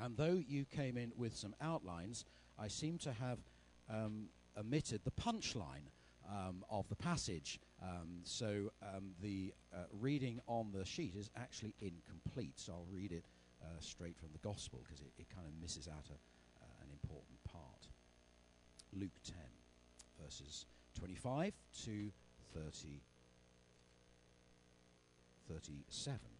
And though you came in with some outlines, I seem to have um, omitted the punchline um, of the passage. Um, so um, the uh, reading on the sheet is actually incomplete. So I'll read it uh, straight from the Gospel because it, it kind of misses out a, uh, an important part. Luke 10, verses 25 to 30, 37.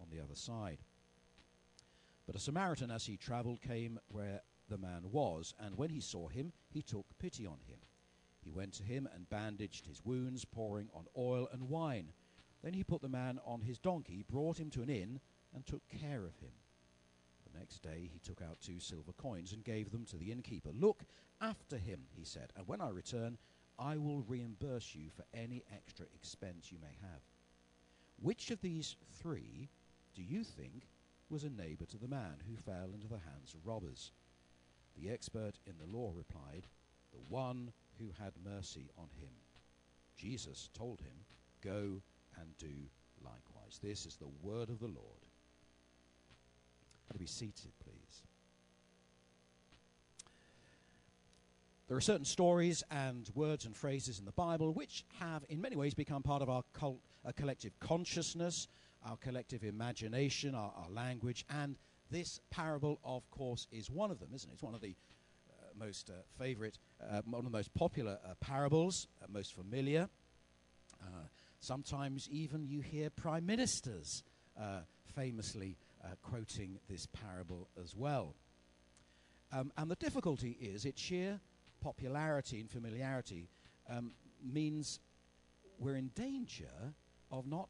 on the other side. But a Samaritan, as he traveled, came where the man was, and when he saw him, he took pity on him. He went to him and bandaged his wounds, pouring on oil and wine. Then he put the man on his donkey, brought him to an inn, and took care of him. The next day he took out two silver coins and gave them to the innkeeper. Look after him, he said, and when I return, I will reimburse you for any extra expense you may have. Which of these three do you think was a neighbor to the man who fell into the hands of robbers? The expert in the law replied, The one who had mercy on him. Jesus told him, Go and do likewise. This is the word of the Lord. To be seated, please. There are certain stories and words and phrases in the Bible which have, in many ways, become part of our cult, uh, collective consciousness, our collective imagination, our, our, language, and this parable, of course, is one of them, isn't it? It's one of the uh, most uh, favorite, uh, one of the most popular uh, parables, uh, most familiar. sometimes even you hear prime ministers famously quoting this parable as well. Um, and the difficulty is its sheer popularity and familiarity um, means we're in danger of not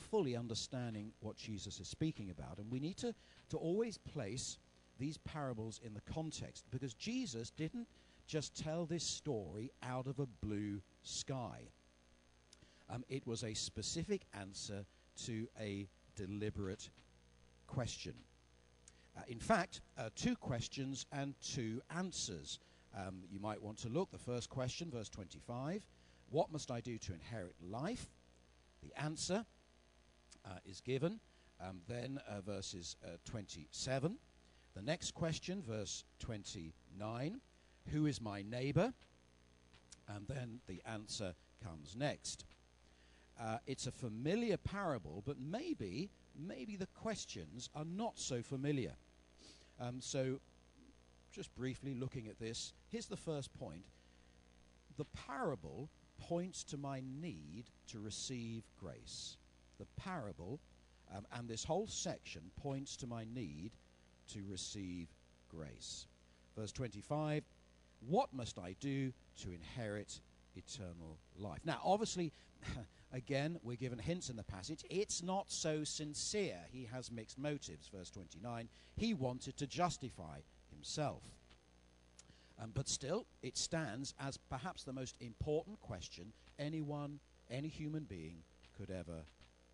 fully understanding what Jesus is speaking about. And we need to, to always place these parables in the context because Jesus didn't just tell this story out of a blue sky. Um, it was a specific answer to a deliberate question. Uh, in fact, uh, two questions and two answers. Um, you might want to look. The first question, verse 25 What must I do to inherit life? The answer is given. Um, then uh, verses uh, 27. The next question, verse 29 Who is my neighbor? And then the answer comes next. Uh, it's a familiar parable, but maybe, maybe the questions are not so familiar. Um, so just briefly looking at this, here's the first point. The parable points to my need to receive grace. The parable um, and this whole section points to my need to receive grace. Verse 25 What must I do to inherit eternal life? Now, obviously, again, we're given hints in the passage. It's not so sincere. He has mixed motives. Verse 29 He wanted to justify himself. Um, but still, it stands as perhaps the most important question anyone, any human being could ever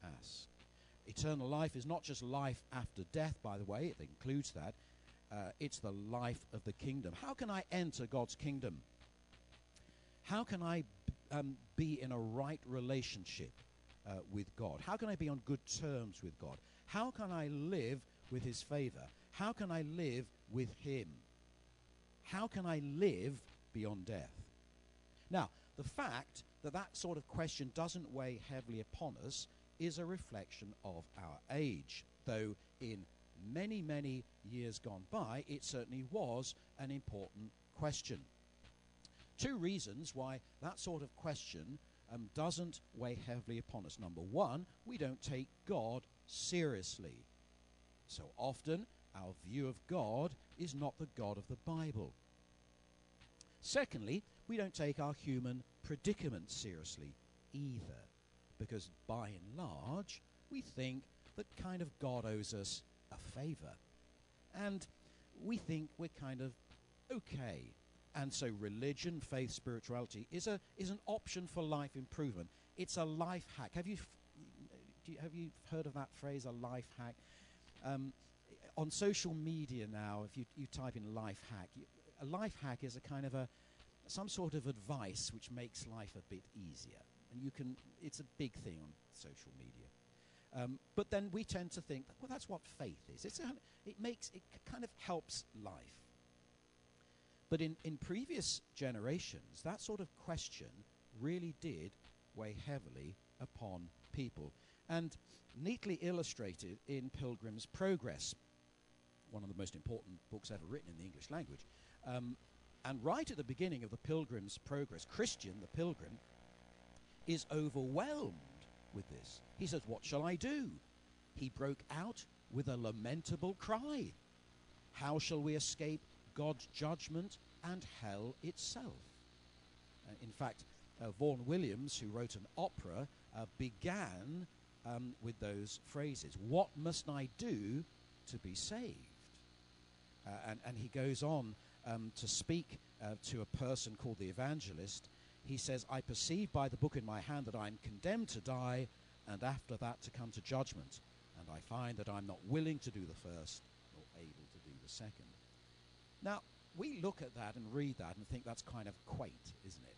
ask. Eternal life is not just life after death, by the way, it includes that. Uh, it's the life of the kingdom. How can I enter God's kingdom? How can I um, be in a right relationship uh, with God? How can I be on good terms with God? How can I live with His favor? How can I live with Him? How can I live beyond death? Now, the fact that that sort of question doesn't weigh heavily upon us is a reflection of our age, though in many, many years gone by, it certainly was an important question. Two reasons why that sort of question um, doesn't weigh heavily upon us. Number one, we don't take God seriously. So often, our view of God is not the God of the Bible. Secondly, we don't take our human predicament seriously either, because by and large, we think that kind of God owes us a favor. And we think we're kind of okay. And so religion, faith, spirituality is, a, is an option for life improvement. It's a life hack. Have you, you have you heard of that phrase, a life hack? Um, on social media now, if you, you type in life hack, you, a life hack is a kind of a some sort of advice which makes life a bit easier. You can, it's a big thing on social media. Um, but then we tend to think, well, that's what faith is. It's a, it makes, it kind of helps life. But in, in previous generations, that sort of question really did weigh heavily upon people. And neatly illustrated in Pilgrim's Progress, one of the most important books ever written in the English language. Um, and right at the beginning of the Pilgrim's Progress, Christian, the pilgrim, is overwhelmed with this. He says, What shall I do? He broke out with a lamentable cry. How shall we escape God's judgment and hell itself? Uh, in fact, uh, Vaughan Williams, who wrote an opera, uh, began um, with those phrases What must I do to be saved? Uh, and, and he goes on um, to speak uh, to a person called the evangelist. He says, I perceive by the book in my hand that I am condemned to die, and after that to come to judgment. And I find that I'm not willing to do the first, nor able to do the second. Now, we look at that and read that and think that's kind of quaint, isn't it?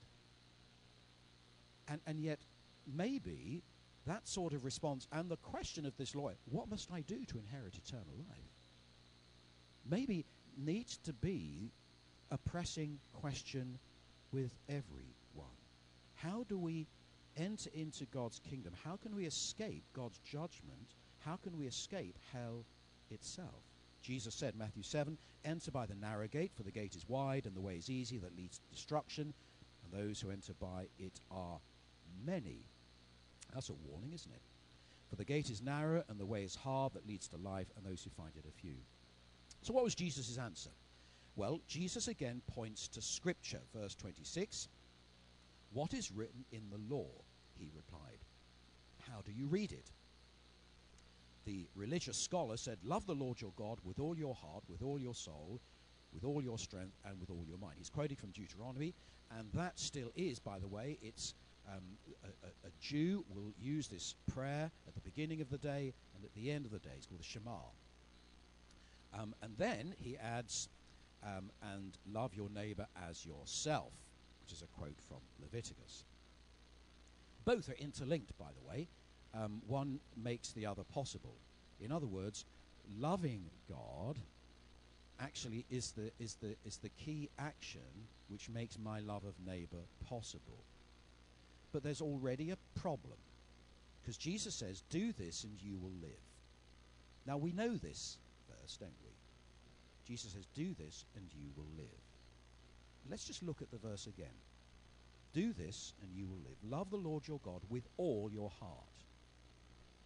And, and yet, maybe that sort of response and the question of this lawyer, what must I do to inherit eternal life? Maybe needs to be a pressing question with everyone. How do we enter into God's kingdom? How can we escape God's judgment? How can we escape hell itself? Jesus said, Matthew 7, enter by the narrow gate, for the gate is wide and the way is easy that leads to destruction, and those who enter by it are many. That's a warning, isn't it? For the gate is narrow and the way is hard that leads to life, and those who find it are few. So, what was Jesus' answer? Well, Jesus again points to Scripture, verse 26. What is written in the law? He replied. How do you read it? The religious scholar said, Love the Lord your God with all your heart, with all your soul, with all your strength, and with all your mind. He's quoting from Deuteronomy, and that still is, by the way, it's um, a, a, Jew will use this prayer at the beginning of the day and at the end of the day. It's called the Shema. Um, and then he adds, um, and love your neighbor as yourself, which is a quote from Leviticus. Both are interlinked, by the way. Um, one makes the other possible. In other words, loving God actually is the, is, the, is the key action which makes my love of neighbor possible. But there's already a problem. Because Jesus says, Do this and you will live. Now we know this don't we? Jesus says, Do this and you will live. Let's just look at the verse again. Do this and you will live. Love the Lord your God with all your heart.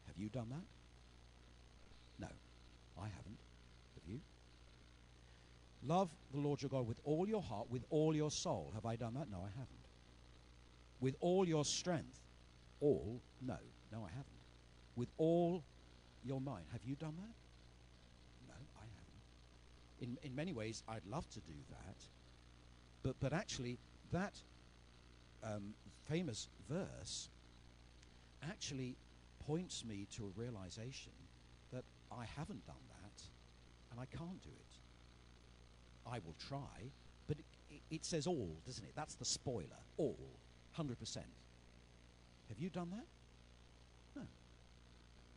Have you done that? No, I haven't. Have you? Love the Lord your God with all your heart, with all your soul. Have I done that? No, I haven't. With all your strength. All? No, no, I haven't. With all your mind. Have you done that? No, I haven't. In, in many ways, I'd love to do that. But, but actually, that um, famous verse actually points me to a realization that I haven't done that and I can't do it. I will try, but it, it, says all, doesn't it? That's the spoiler. All. 100%. Have you done that? No.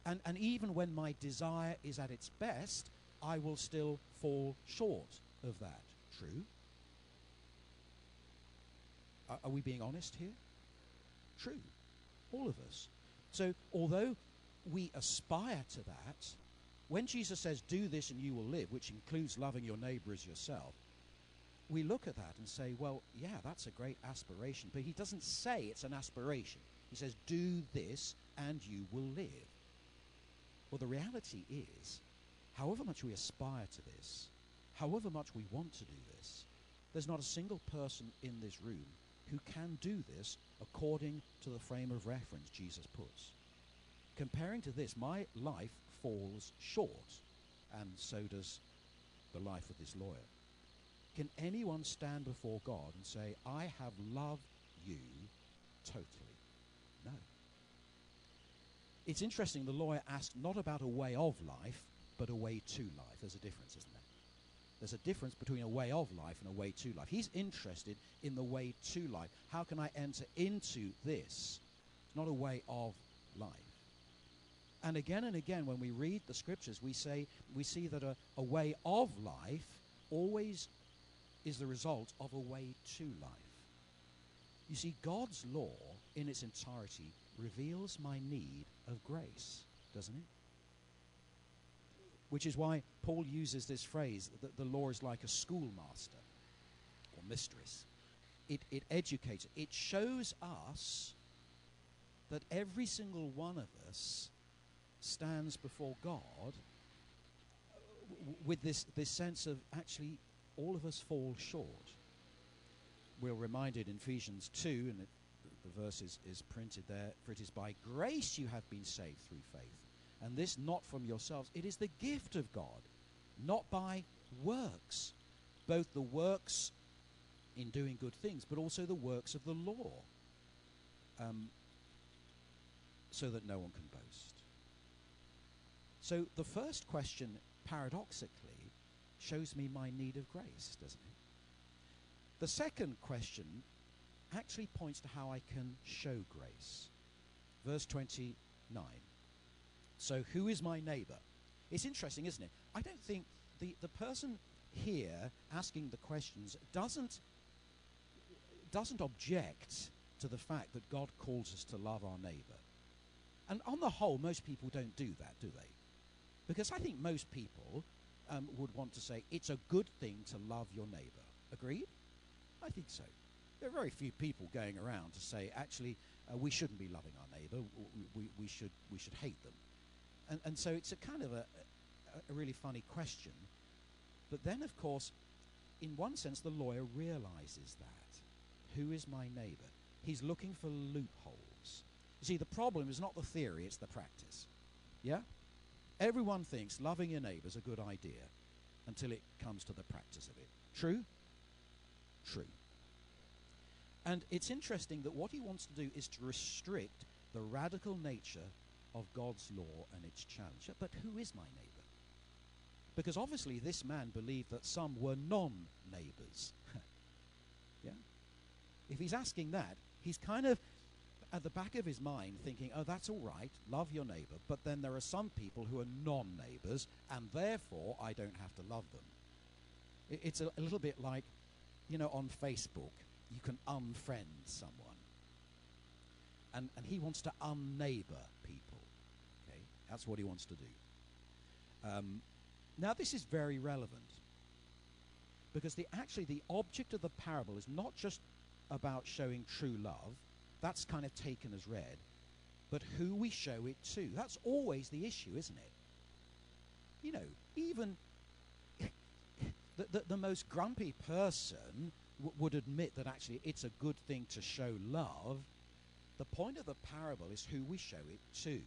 And, and even when my desire is at its best, I will still fall short of that. True? Are, are we being honest here? True. All of us. So, although we aspire to that, when Jesus says, Do this and you will live, which includes loving your neighbor as yourself, we look at that and say, Well, yeah, that's a great aspiration. But he doesn't say it's an aspiration. He says, Do this and you will live. Well, the reality is, however much we aspire to this, however much we want to do this, there's not a single person in this room who can do this according to the frame of reference Jesus puts. Comparing to this, my life falls short, and so does the life of this lawyer. Can anyone stand before God and say, I have loved you totally? No. It's interesting, the lawyer asked not about a way of life, but a way to life. There's a difference, isn't? There's a difference between a way of life and a way to life. He's interested in the way to life. How can I enter into this? It's not a way of life. And again and again, when we read the scriptures, we say we see that a, a way of life always is the result of a way to life. You see, God's law in its entirety reveals my need of grace, doesn't it? Which is why Paul uses this phrase that the law is like a schoolmaster or mistress. It, it educates, it shows us that every single one of us stands before God with this, this sense of actually all of us fall short. We're reminded in Ephesians 2, and it, the verse is, is printed there, for it is by grace you have been saved through faith. And this not from yourselves, it is the gift of God, not by works. Both the works in doing good things, but also the works of the law, um, so that no one can boast. So the first question, paradoxically, shows me my need of grace, doesn't it? The second question actually points to how I can show grace. Verse 29. So, who is my neighbor? It's interesting, isn't it? I don't think the, the person here asking the questions doesn't, doesn't object to the fact that God calls us to love our neighbor. And on the whole, most people don't do that, do they? Because I think most people um, would want to say it's a good thing to love your neighbor. Agreed? I think so. There are very few people going around to say, actually, uh, we shouldn't be loving our neighbor. We, we, we, should, we should hate them. And, and so it's a kind of a, a, really funny question. But then, of course, in one sense, the lawyer realizes that. Who is my neighbor? He's looking for loopholes. You see, the problem is not the theory, it's the practice. Yeah? Everyone thinks loving your neighbor is a good idea until it comes to the practice of it. True? True. And it's interesting that what he wants to do is to restrict the radical nature of God's law and its challenge. But who is my neighbor? Because obviously this man believed that some were non neighbors. yeah? If he's asking that, he's kind of at the back of his mind thinking, oh, that's all right, love your neighbor, but then there are some people who are non neighbors, and therefore I don't have to love them. It's a, little bit like, you know, on Facebook, you can unfriend someone. And, and he wants to unneighbor people. That's what he wants to do. Um, now, this is very relevant because the, actually the object of the parable is not just about showing true love, that's kind of taken as read. But who we show it to, that's always the issue, isn't it? You know, even the, the, the, most grumpy person would admit that actually it's a good thing to show love. The point of the parable is who we show it to.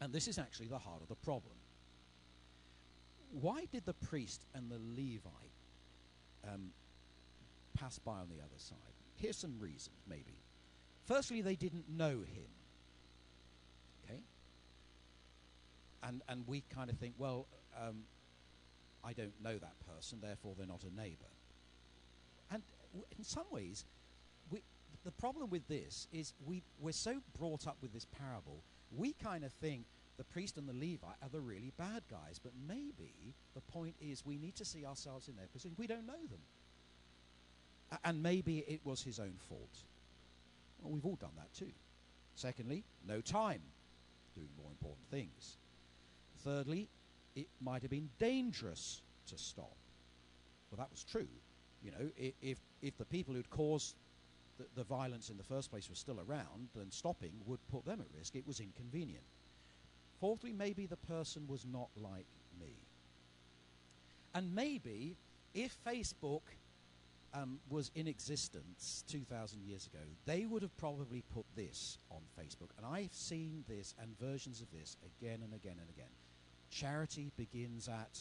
And this is actually the heart of the problem. Why did the priest and the Levite um, pass by on the other side? Here's some reasons, maybe. Firstly, they didn't know him. Okay? And, and we kind of think, well, um, I don't know that person, therefore they're not a neighbor. And in some ways, we, the problem with this is we, we're so brought up with this parable, we kind of think the priest and the Levite are the really bad guys. But maybe the point is we need to see ourselves in their position. We don't know them. And maybe it was his own fault. Well, we've all done that too. Secondly, no time doing more important things. Thirdly, it might have been dangerous to stop. Well, that was true. You know, if, if the people who'd caused the, the violence in the first place was still around, then stopping would put them at risk. It was inconvenient. Fourthly, maybe the person was not like me. And maybe if Facebook um, was in existence 2,000 years ago, they would have probably put this on Facebook. And I've seen this and versions of this again and again and again. Charity begins at.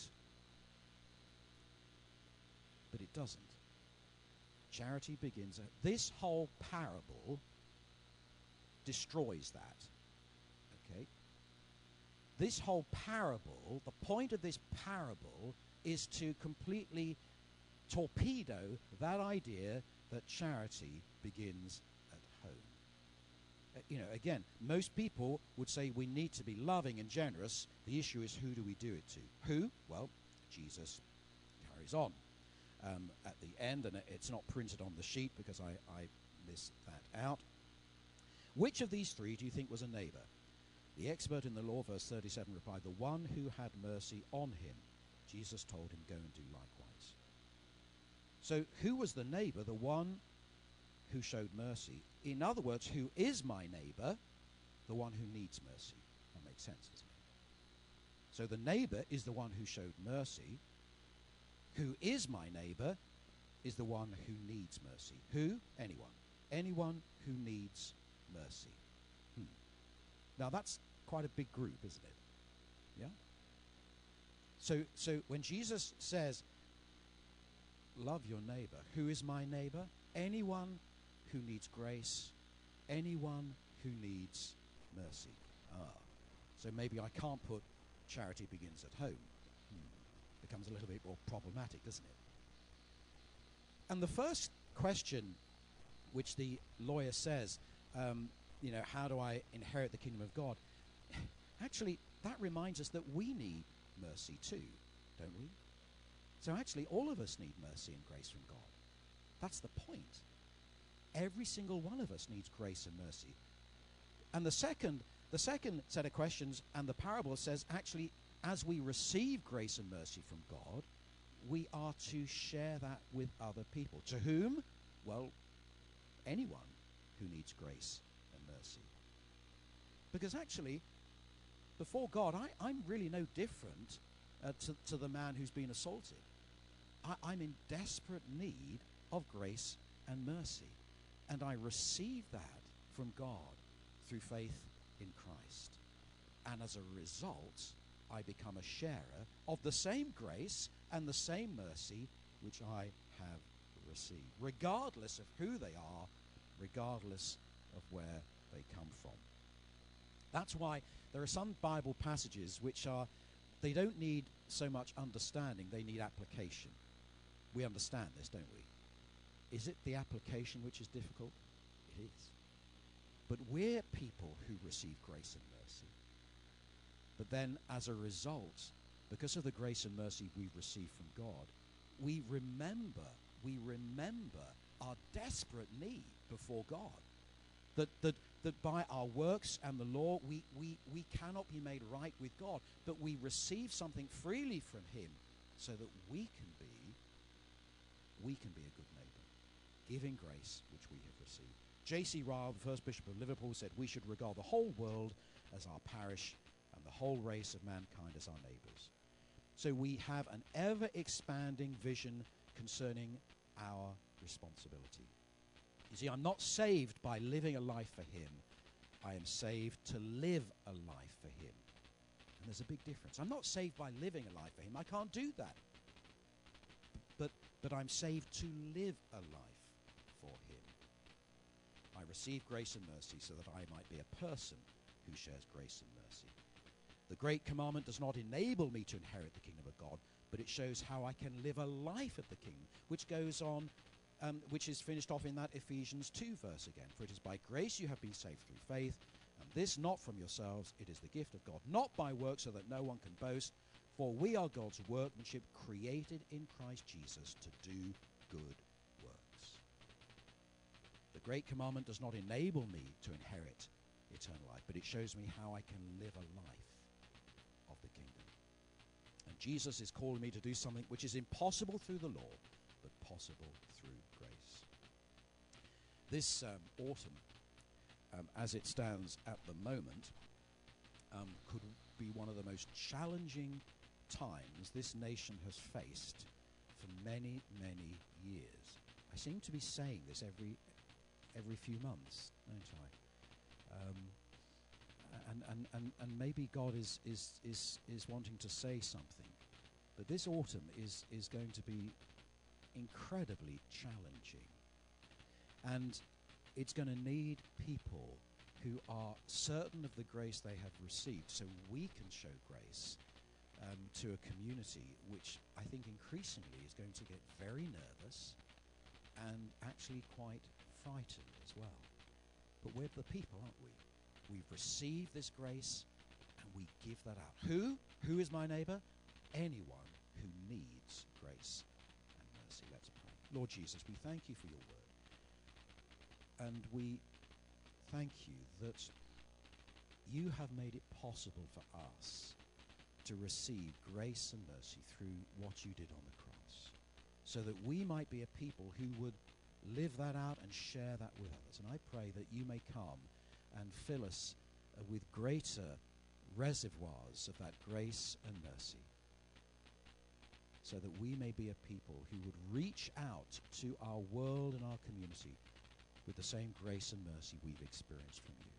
But it doesn't. Charity begins at. This whole parable destroys that. Okay? This whole parable, the point of this parable is to completely torpedo that idea that charity begins at home. Uh, you know, again, most people would say we need to be loving and generous. The issue is who do we do it to? Who? Well, Jesus carries on um, at the end, and it's not printed on the sheet because I, I missed that out. Which of these three do you think was a neighbor? The expert in the law, verse 37, replied, The one who had mercy on him. Jesus told him, Go and do likewise. So, who was the neighbor? The one who showed mercy. In other words, who is my neighbor? The one who needs mercy. That makes sense, doesn't it? So, the neighbor is the one who showed mercy. Who is my neighbor is the one who needs mercy. Who? Anyone. Anyone who needs mercy. Hmm. Now, that's quite a big group, isn't it? Yeah? So, so when Jesus says, Love your neighbor, who is my neighbor? Anyone who needs grace, anyone who needs mercy. Ah. So maybe I can't put charity begins at home. Becomes a little bit more problematic, doesn't it? And the first question, which the lawyer says, um, you know, how do I inherit the kingdom of God? Actually, that reminds us that we need mercy too, don't we? So actually, all of us need mercy and grace from God. That's the point. Every single one of us needs grace and mercy. And the second, the second set of questions, and the parable says, actually, as we receive grace and mercy from God, we are to share that with other people. To whom? Well, anyone who needs grace and mercy. Because actually, before God, I, I'm really no different uh, to, to the man who's been assaulted. I, I'm in desperate need of grace and mercy. And I receive that from God through faith in Christ. And as a result, I become a sharer of the same grace and the same mercy which I have received, regardless of who they are, regardless of where they come from. That's why there are some Bible passages which are, they don't need so much understanding, they need application. We understand this, don't we? Is it the application which is difficult? It is. But we're people who receive grace and mercy. But then, as a result, because of the grace and mercy we've received from God, we remember, we remember our desperate need before God. That, that, that by our works and the law, we, we, we cannot be made right with God, but we receive something freely from Him so that we can be, we can be a good neighbor, giving grace which we have received. J.C. Ryle, the first Bishop of Liverpool, said we should regard the whole world as our parish the whole race of mankind as our neighbors. So we have an ever expanding vision concerning our responsibility. You see, I'm not saved by living a life for Him. I am saved to live a life for Him. And there's a big difference. I'm not saved by living a life for Him. I can't do that. But, but I'm saved to live a life for Him. I receive grace and mercy so that I might be a person who shares grace and mercy. The Great Commandment does not enable me to inherit the kingdom of God, but it shows how I can live a life of the kingdom, which goes on, um, which is finished off in that Ephesians 2 verse again. For it is by grace you have been saved through faith, and this not from yourselves, it is the gift of God, not by works so that no one can boast. For we are God's workmanship, created in Christ Jesus to do good works. The Great Commandment does not enable me to inherit eternal life, but it shows me how I can live a life. Jesus is calling me to do something which is impossible through the law, but possible through grace. This um, autumn, um, as it stands at the moment, um, could be one of the most challenging times this nation has faced for many, many years. I seem to be saying this every every few months, don't I? Um, and, and, and, and maybe God is, is, is, is wanting to say something. But this autumn is, is going to be incredibly challenging. And it's going to need people who are certain of the grace they have received so we can show grace um, to a community which I think increasingly is going to get very nervous and actually quite frightened as well. But we're the people, aren't we? We've received this grace and we give that out. Who? Who is my neighbor? Anyone who needs grace and mercy. Let's pray. Lord Jesus, we thank you for your word. And we thank you that you have made it possible for us to receive grace and mercy through what you did on the cross, so that we might be a people who would live that out and share that with others. And I pray that you may come and fill us uh, with greater reservoirs of that grace and mercy, so that we may be a people who would reach out to our world and our community with the same grace and mercy we've experienced from you.